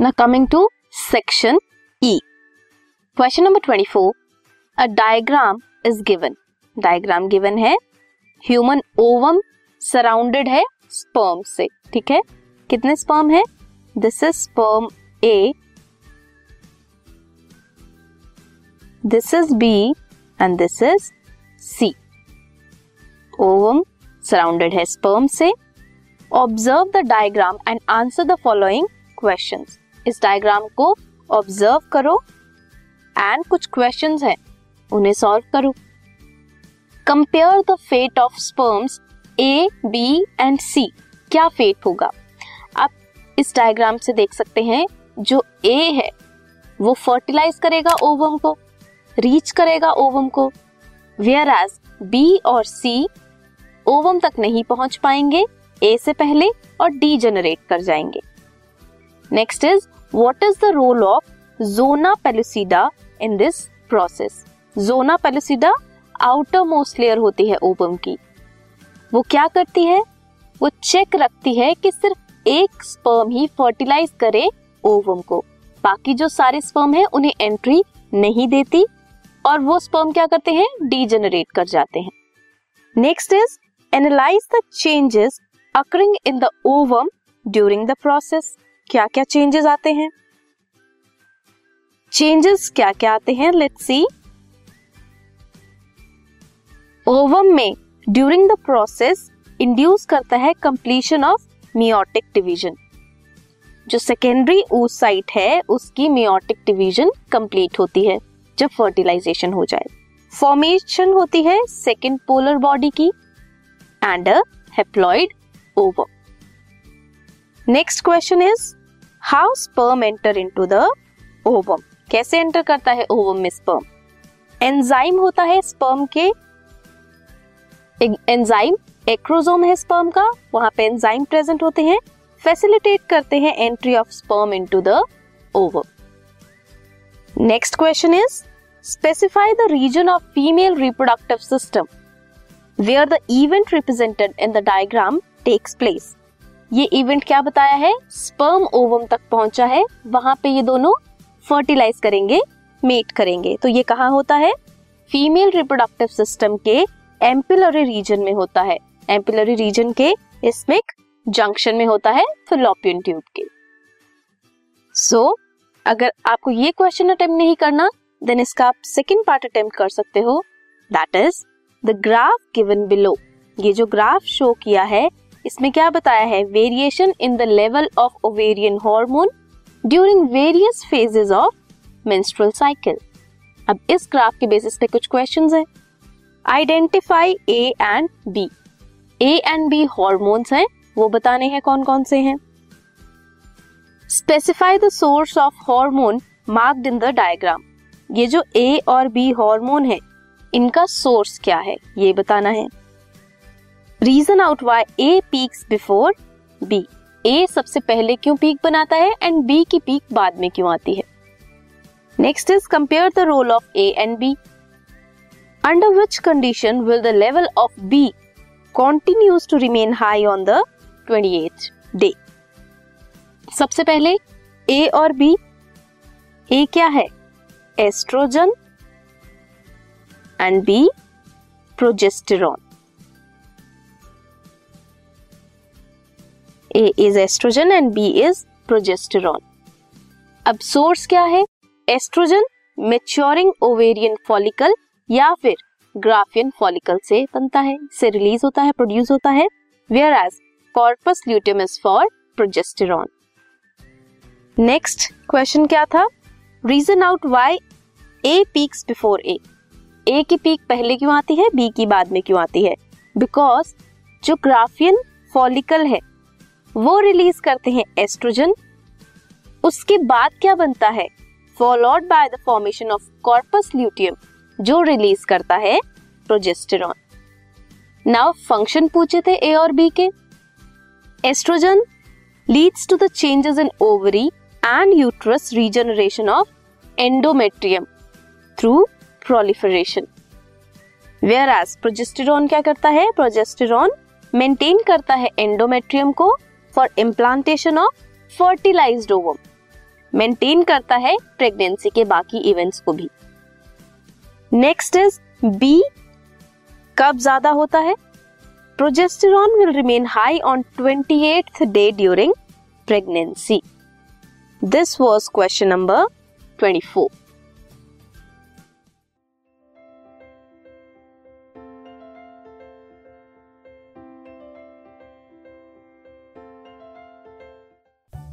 Now, coming to section E. Question number 24. A diagram is given. Diagram given है. Human ovum surrounded है sperm से. ठीक है? कितने स्पर्म है? This is sperm A this is B and this is C ovum surrounded है sperm से. Observe the diagram and answer the following questions इस डायग्राम को ऑब्ज़र्व करो एंड कुछ क्वेश्चंस हैं, उन्हें सॉल्व करो। Compare the fate of sperms A B and C क्या फेट होगा? आप इस डायग्राम से देख सकते हैं, जो ए है, वो फर्टिलाइज करेगा ओवम को रीच करेगा ओवम को वेयर एज बी और सी ओवम तक नहीं पहुँच पाएँगे ए से पहले और डी जनरेट कर जाएँगे। Next is what is the role of zona pellucida in this process zona pellucida outermost layer होती है ओवम की। वो क्या करती है? वो चेक रखती है कि सिर्फ़ एक स्पर्म ही फर्टिलाइज करे ओवम को। बाकी जो सारे स्पर्म है, उन्हें एंट्री नहीं देती और वो स्पर्म क्या करते हैं? डीजेनरेट कर जाते हैं। Next is analyse the changes occurring in the ovum during the process क्या क्या चेंजेस आते हैं? चेंजेस क्या क्या आते हैं? लेट्स सी ओवम में ड्यूरिंग द प्रोसेस इंड्यूस करता है कंप्लीशन ऑफ़ मियोटिक डिवीज़न जो सेकेंडरी साइट है, उसकी मियोटिक डिवीज़न कंप्लीट होती है, जब फर्टिलाइजेशन हो जाए। फॉर्मेशन होती है सेकेंड पोलर बॉडी की and haploid ovum next question is how sperm enter into the ovum? कैसे एंटर करता है ओवम में स्पर्म? एंजाइम होता है स्पर्म के एंजाइम एक्रोजोम है स्पर्म का, वहाँ पे एंजाइम प्रेजेंट होते हैं, फैसिलिटेट करते हैं entry of sperm into the ovum. Next question is, specify the region of female reproductive system, where the event represented in the diagram takes place. ये event क्या बताया है? स्पर्म ओवम तक पहुँचा है। वहाँ पे ये दोनों फर्टिलाइज करेंगे मेट करेंगे। तो ये कहा होता है? फीमेल रिप्रोडक्टिव सिस्टम के एम्पिलरी रीजन में होता है। एम्पिलरी रीजन के इसमेक जंक्शन में होता है फिलोपियन ट्यूब के। सो so, अगर आपको ये क्वेश्चन अटेम्प्ट नहीं करना देन इसका आप सेकेंड पार्ट अटेम्प्ट कर सकते हो। That is the graph given below ये जो ग्राफ शो किया है इसमें क्या बताया है? Variation in the level of ovarian hormone during various phases of menstrual cycle अब इस ग्राफ के बेसिस पे कुछ क्वेश्चंस हैं। Identify A and B A and B hormones हैं, वो बताने हैं कौन कौन से हैं। Specify the source of hormone marked in the diagram ये जो ए और बी हार्मोन है, इनका सोर्स क्या है? ये बताना है। Reason out why A peaks before B A सबसे पहले क्यों पीक बनाता है एंड बी की पीक बाद में क्यों आती है? Next is compare the role of A and B under which condition will the level of B continues to remain high on the twenty day सबसे पहले ए और बी ए क्या है? Estrogen and B progesterone A is estrogen and B is progesterone अब source क्या है? Oestrogen maturing ovarian follicle या फिर ग्राफियन फॉलिकल से बनता है। से रिलीज़ होता है प्रोड्यूस होता है। Whereas corpus luteum is for progesterone next question क्या था? Reason out why A peaks before A A की पीक पहले क्यों आती है? बी की बाद में क्यों आती है? बिकॉज़ जो ग्राफियन फॉलिकल है वो रिलीज़ करते हैं एस्ट्रोजन। उसके बाद क्या बनता है? Followed by the formation of corpus luteum जो रिलीज़ करता है प्रोजेस्टेरॉन नाउ फ़ंक्शन पूछे थे ए और बी के। Estrogen leads to the changes in ovary and uterus regeneration of endometrium through proliferation whereas progesterone क्या करता है? प्रोजेस्टेरॉन मेंटेन करता है एंडोमेट्रियम को। For implantation of fertilised ovum maintain करता है प्रेगनेंसी के बाकी इवेंट्स को भी। नेक्स्ट इज़ बी कब ज़्यादा होता है? Progesterone will remain high on twenty eight day during pregnancy this was question number twenty four